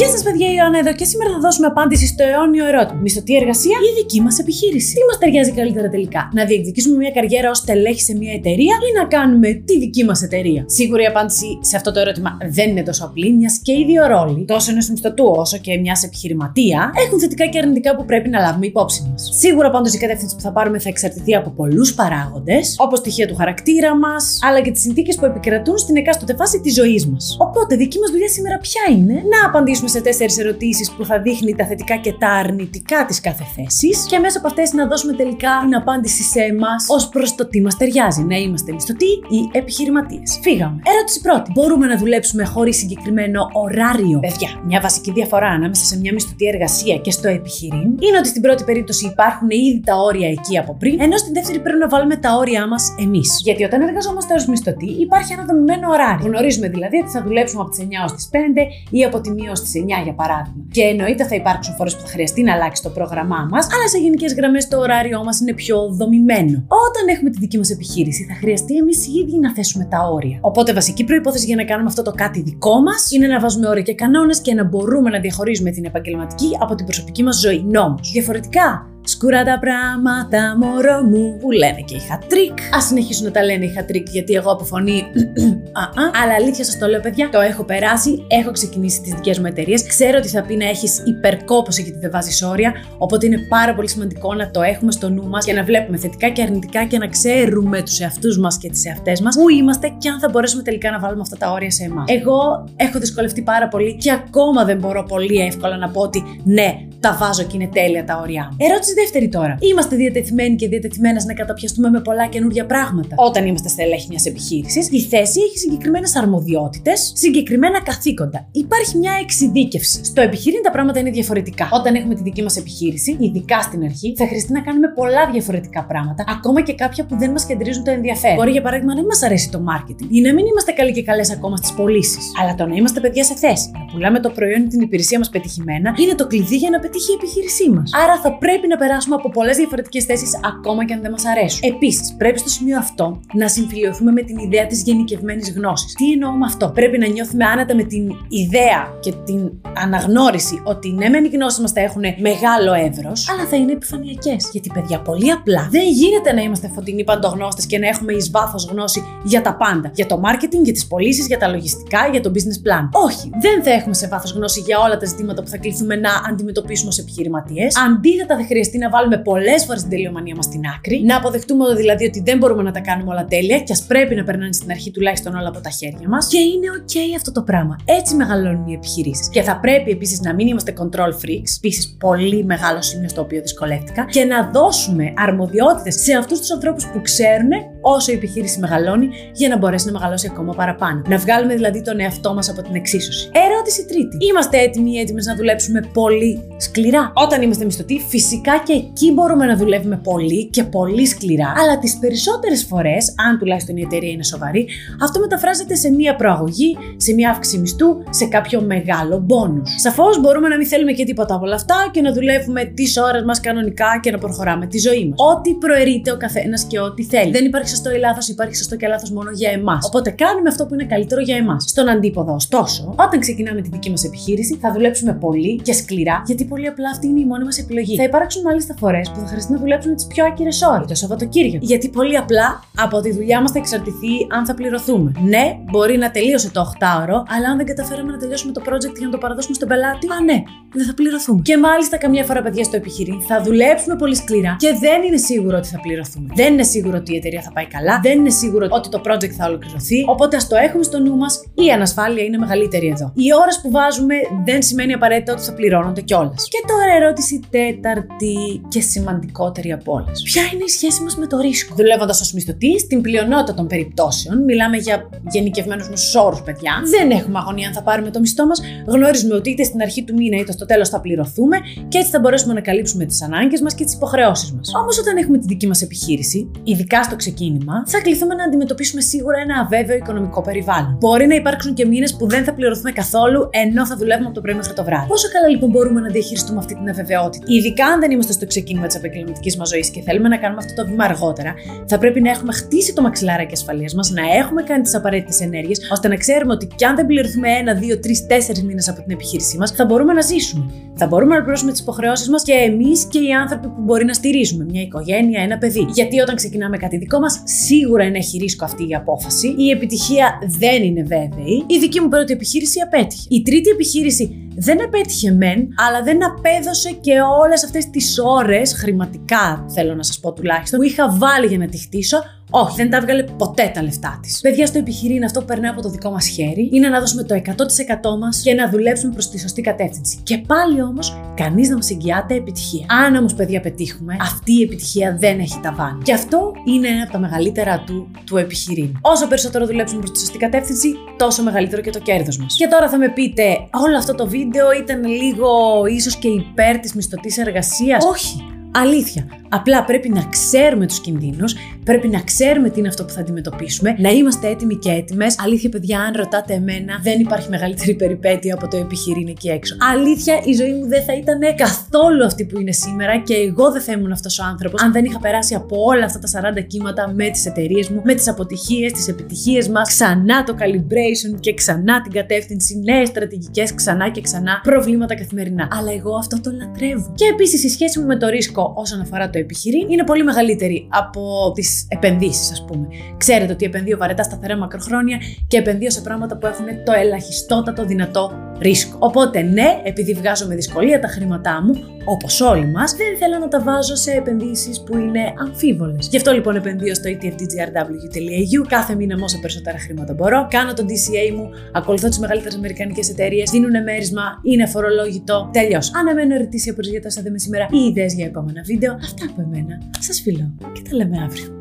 Γεια σας, παιδιά, η Ιωάννα εδώ και σήμερα θα δώσουμε απάντηση στο αιώνιο ερώτημα. Μισθωτή εργασία; Ή δική μας επιχείρηση. Τι μας ταιριάζει καλύτερα τελικά, να διεκδικήσουμε μια καριέρα ως τελέχη σε μια εταιρεία ή να κάνουμε τη δική μας εταιρεία; Σίγουρα η απάντηση σε αυτό το ερώτημα δεν είναι τόσο απλή, μιας και οι δύο ρόλοι, τόσο ενός μισθωτού όσο και μιας επιχειρηματία, έχουν θετικά και αρνητικά που πρέπει να λάβουμε υπόψη μας. Σίγουρα πάντως η κατεύθυνση που θα πάρουμε θα εξαρτηθεί από πολλούς παράγοντες, όπως στοιχεία του χαρακτήρα μας, αλλά και τις συνθήκες που επικρατούν στην εκάστοτε φάση της ζωής μας. Οπότε, δική μας δουλειά σήμερα ποια είναι; Να απαντήσουμε σε τέσσερις ερωτήσεις που θα δείχνει τα θετικά και τα αρνητικά της κάθε θέσης και μέσα από αυτές να δώσουμε τελικά την απάντηση σε εμάς ως προς το τι μας ταιριάζει, να είμαστε μισθωτοί ή επιχειρηματίες. Φύγαμε. Ερώτηση πρώτη. Μπορούμε να δουλέψουμε χωρίς συγκεκριμένο ωράριο; Παιδιά, μια βασική διαφορά ανάμεσα σε μια μισθωτή εργασία και στο επιχειρήν είναι ότι στην πρώτη περίπτωση υπάρχουν ήδη τα όρια εκεί από πριν, ενώ στην δεύτερη πρέπει να βάλουμε τα όρια μας εμείς. Γιατί όταν εργαζόμαστε ως μισθωτοί υπάρχει ένα δομημένο ωράριο. Γνωρίζουμε δηλαδή ότι θα δουλέψουμε από τις 9 ως τις 5 ή από τη 1 ως τις 9 για παράδειγμα. Και εννοείται θα υπάρξουν φορές που θα χρειαστεί να αλλάξει το πρόγραμμά μας, αλλά σε γενικές γραμμές το ωράριό μας είναι πιο δομημένο. Όταν έχουμε τη δική μας επιχείρηση, θα χρειαστεί εμείς οι ίδιοι να θέσουμε τα όρια. Οπότε βασική προϋπόθεση για να κάνουμε αυτό το κάτι δικό μας είναι να βάζουμε όρια και κανόνες και να μπορούμε να διαχωρίζουμε την επαγγελματική από την προσωπική μας ζωή. Νόμο. Διαφορετικά, Σκούρα τα πράγματα, μωρό μου, που λένε και οι Hat Trick. Ας συνεχίσουν να τα λένε οι Hat Trick, γιατί εγώ από φωνή. Αλλά αλήθεια σας το λέω, παιδιά, το έχω περάσει, έχω ξεκινήσει τις δικές μου εταιρείες. Ξέρω ότι θα πει να έχεις υπερκόπωση γιατί δεν βάζεις όρια. Οπότε είναι πάρα πολύ σημαντικό να το έχουμε στο νου μας και να βλέπουμε θετικά και αρνητικά και να ξέρουμε τους εαυτούς μας και τις εαυτές μας πού είμαστε και αν θα μπορέσουμε τελικά να βάλουμε αυτά τα όρια σε εμάς. Εγώ έχω δυσκολευτεί πάρα πολύ και ακόμα δεν μπορώ πολύ εύκολα να πω ότι ναι, τα βάζω και είναι τέλεια τα όρια μου. Ερώτηση δεύτερη τώρα. Είμαστε διατεθειμένοι και διατεθειμένες να καταπιαστούμε με πολλά καινούργια πράγματα. Όταν είμαστε στελέχη μιας επιχείρησης, η θέση έχει συγκεκριμένες αρμοδιότητες, συγκεκριμένα καθήκοντα. Υπάρχει μια εξειδίκευση. Στο επιχείρημα τα πράγματα είναι διαφορετικά. Όταν έχουμε τη δική μας επιχείρηση, ειδικά στην αρχή, θα χρειαστεί να κάνουμε πολλά διαφορετικά πράγματα, ακόμα και κάποια που δεν μας κεντρίζουν το ενδιαφέρον. Μπορεί για παράδειγμα να μην μας αρέσει το marketing ή να μην είμαστε καλοί και καλές ακόμα στις πωλήσεις. Αλλά το να είμαστε παιδιά σε θέση, να πουλάμε το προϊόν ή την υπηρεσία μας πετυχημένα, είναι το κλειδί για να πετύχει η επιχείρησή μας. Άρα θα πρέπει να περάσουμε από πολλές διαφορετικές θέσεις ακόμα και αν δεν μας αρέσουν. Επίσης, πρέπει στο σημείο αυτό να συμφιλειωθούμε με την ιδέα της γενικευμένης γνώσης. Τι εννοώ με αυτό; Πρέπει να νιώθουμε άνετα με την ιδέα και την αναγνώριση ότι ναι, μεν οι γνώσεις μας θα έχουν μεγάλο εύρος, αλλά θα είναι επιφανειακές. Γιατί, παιδιά, πολύ απλά δεν γίνεται να είμαστε φωτεινοί παντογνώστες και να έχουμε εις βάθος γνώση για τα πάντα. Για το marketing, για τις πωλήσεις, για τα λογιστικά, για το business plan. Όχι, δεν θα έχουμε σε βάθος γνώση για όλα τα ζητήματα που θα κληθούμε να αντιμετωπίσουμε ως επιχειρηματίες. Αντίθετα, θα χρειαστεί να βάλουμε πολλές φορές την τελειομανία μας στην άκρη, να αποδεχτούμε δηλαδή ότι δεν μπορούμε να τα κάνουμε όλα τέλεια και ας πρέπει να περνάνε στην αρχή τουλάχιστον όλα από τα χέρια μας. Και είναι OK αυτό το πράγμα. Έτσι μεγαλώνουν οι επιχειρήσεις. Και θα πρέπει επίσης να μην είμαστε control freaks, επίσης πολύ μεγάλο σημείο στο οποίο δυσκολεύτηκα, και να δώσουμε αρμοδιότητες σε αυτούς τους ανθρώπους που ξέρουν όσο η επιχείρηση μεγαλώνει για να μπορέσει να μεγαλώσει ακόμα παραπάνω. Να βγάλουμε δηλαδή τον εαυτό μας από την εξίσωση. Ερώτηση τρίτη. Είμαστε έτοιμοι ή έτοιμες να δουλέψουμε πολύ σκληρά; Όταν είμαστε μισθωτοί, φυσικά και εκεί μπορούμε να δουλεύουμε πολύ και πολύ σκληρά, αλλά τις περισσότερες φορές, αν τουλάχιστον η εταιρεία είναι σοβαρή, αυτό μεταφράζεται σε μία προαγωγή, σε μία αύξηση μισθού, σε κάποιο μεγάλο μπόνους. Σαφώς μπορούμε να μην θέλουμε και τίποτα από όλα αυτά και να δουλεύουμε τις ώρες μας κανονικά και να προχωράμε τη ζωή μας. Ό,τι προαιρείται ο καθένας και ό,τι θέλει. Δεν υπάρχει σωστό ή λάθος, υπάρχει σωστό και λάθος μόνο για εμάς. Οπότε κάνουμε αυτό που είναι καλύτερο για εμάς. Στον αντίποδο, ωστόσο, όταν ξεκινάμε τη δική μας επιχείρηση, θα δουλέψουμε πολύ και σκληρά, γιατί πολύ απλά αυτή είναι η μόνη μας επιλογή. Θα υπάρξουν μάλιστα φορές που θα χρειαστεί να δουλέψουμε τις πιο άκυρες ώρες, το Σαββατοκύριακο. Γιατί πολύ απλά από τη δουλειά μας θα εξαρτηθεί αν θα πληρωθούμε. Ναι, μπορεί να τελείωσε το 8ωρο, αλλά αν δεν καταφέραμε να τελειώσουμε το project για να το παραδώσουμε στον πελάτη, α ναι, δεν θα πληρωθούμε. Και μάλιστα καμιά φορά, παιδιά, στο επιχειρήν θα δουλέψουμε πολύ σκληρά και δεν είναι σίγουρο ότι θα πληρωθούμε. Δεν είναι σίγουρο ότι η εταιρεία θα πάει καλά, δεν είναι σίγουρο ότι το project θα ολοκληρωθεί. Οπότε ας το έχουμε στο νου μας, η ανασφάλεια είναι μεγαλύτερη εδώ. Οι ώρες που βάζουμε δεν σημαίνει απαραίτητα ότι θα πληρώνονται κιόλας. Και τώρα ερώτηση τέταρτη και σημαντικότερη από όλες. Ποια είναι η σχέση μας με το ρίσκο; Δουλεύοντας ως μισθωτής, στην πλειονότητα των περιπτώσεων, μιλάμε για γενικευμένους μεσού όρους, παιδιά. Δεν έχουμε αγωνία αν θα πάρουμε το μισθό μας. Γνωρίζουμε ότι είτε στην αρχή του μήνα είτε στο τέλος θα πληρωθούμε και έτσι θα μπορέσουμε να καλύψουμε τις ανάγκες μας και τις υποχρεώσεις μας. Όμως, όταν έχουμε τη δική μας επιχείρηση, ειδικά στο ξεκίνημα, θα κληθούμε να αντιμετωπίσουμε σίγουρα ένα αβέβαιο οικονομικό περιβάλλον. Μπορεί να υπάρξουν και μήνες που δεν θα πληρωθούμε καθόλου ενώ θα δουλεύουμε από το πρωί μέχρι το βράδυ. Πόσο καλά λοιπόν μπορούμε να διαχειριστούμε αυτή την αβεβαιότητα; Ειδικά αν δεν είμαστε στο ξεκίνημα της επαγγελματικής μας ζωής και θέλουμε να κάνουμε αυτό το βήμα αργότερα, θα πρέπει να έχουμε χτίσει το μαξιλάράκι ασφαλείας μας, να έχουμε κάνει τις απαραίτητες ενέργειες, ώστε να ξέρουμε ότι κι αν δεν πληρωθούμε ένα, δύο, τρεις, τέσσερις μήνες από την επιχείρησή μας, θα μπορούμε να ζήσουμε. Θα μπορούμε να πληρώσουμε τις υποχρεώσεις μας και εμείς και οι άνθρωποι που μπορεί να στηρίζουμε, μια οικογένεια, ένα παιδί. Γιατί όταν ξεκινάμε κάτι δικό μας, σίγουρα είναι έχει ρίσκο αυτή η απόφαση. Η επιτυχία δεν είναι βέβαιη. Η δική μου πρώτη επιχείρηση απέτυχε. Η τρίτη επιχείρηση δεν απέτυχε μεν, αλλά δεν απέδωσε και όλες αυτές τις ώρες, χρηματικά θέλω να σας πω τουλάχιστον, που είχα βάλει για να τη χτίσω, όχι, δεν τα έβγαλε ποτέ τα λεφτά της. Παιδιά, στο επιχειρήν αυτό που περνάει από το δικό μας χέρι είναι να δώσουμε το 100% μας και να δουλέψουμε προς τη σωστή κατεύθυνση. Και πάλι όμως, κανείς να μας εγγυάται επιτυχία. Αν όμως, παιδιά, πετύχουμε, αυτή η επιτυχία δεν έχει ταβάνι. Και αυτό είναι ένα από τα μεγαλύτερα του του επιχειρήν. Όσο περισσότερο δουλέψουμε προς τη σωστή κατεύθυνση, τόσο μεγαλύτερο και το κέρδος μας. Και τώρα θα με πείτε, όλο αυτό το βίντεο ήταν λίγο ίσως και υπέρ της μισθωτής εργασίας; Όχι. Αλήθεια. Απλά πρέπει να ξέρουμε τους κινδύνους, πρέπει να ξέρουμε τι είναι αυτό που θα αντιμετωπίσουμε, να είμαστε έτοιμοι και έτοιμες. Αλήθεια, παιδιά, αν ρωτάτε εμένα, δεν υπάρχει μεγαλύτερη περιπέτεια από το επιχειρήν εκεί έξω. Αλήθεια, η ζωή μου δεν θα ήταν καθόλου αυτή που είναι σήμερα και εγώ δεν θα ήμουν αυτός ο άνθρωπος αν δεν είχα περάσει από όλα αυτά τα 40 κύματα με τις εταιρείες μου, με τις αποτυχίες, τις επιτυχίες μας, ξανά το calibration και ξανά την κατεύθυνση, νέες στρατηγικές ξανά και ξανά, προβλήματα καθημερινά. Αλλά εγώ αυτό το λατρεύω. Και επίσης η σχέση μου με το ρίσκο όσον αφορά το επιχειρήν είναι πολύ μεγαλύτερη από τις επενδύσεις, ας πούμε. Ξέρετε ότι επενδύω βαρετά σταθερά μακροχρόνια και επενδύω σε πράγματα που έχουν το ελαχιστότατο δυνατό ρίσκο. Οπότε, ναι, επειδή βγάζω με δυσκολία τα χρήματά μου, όπως όλοι μας, δεν θέλω να τα βάζω σε επενδύσεις που είναι αμφίβολες. Γι' αυτό λοιπόν επενδύω στο etfdgrw.eu κάθε μήνα με όσο περισσότερα χρήματα μπορώ. Κάνω το DCA μου, ακολουθώ τις μεγαλύτερες αμερικανικές εταιρείες, δίνουν μέρισμα, είναι φορολόγητο. Τέλειω. Αναμένω ερωτήσει από για το σήμερα ή ιδέες για επόμενα βίντεο. Αυτά από εμένα. Σας φιλώ και τα λέμε αύριο.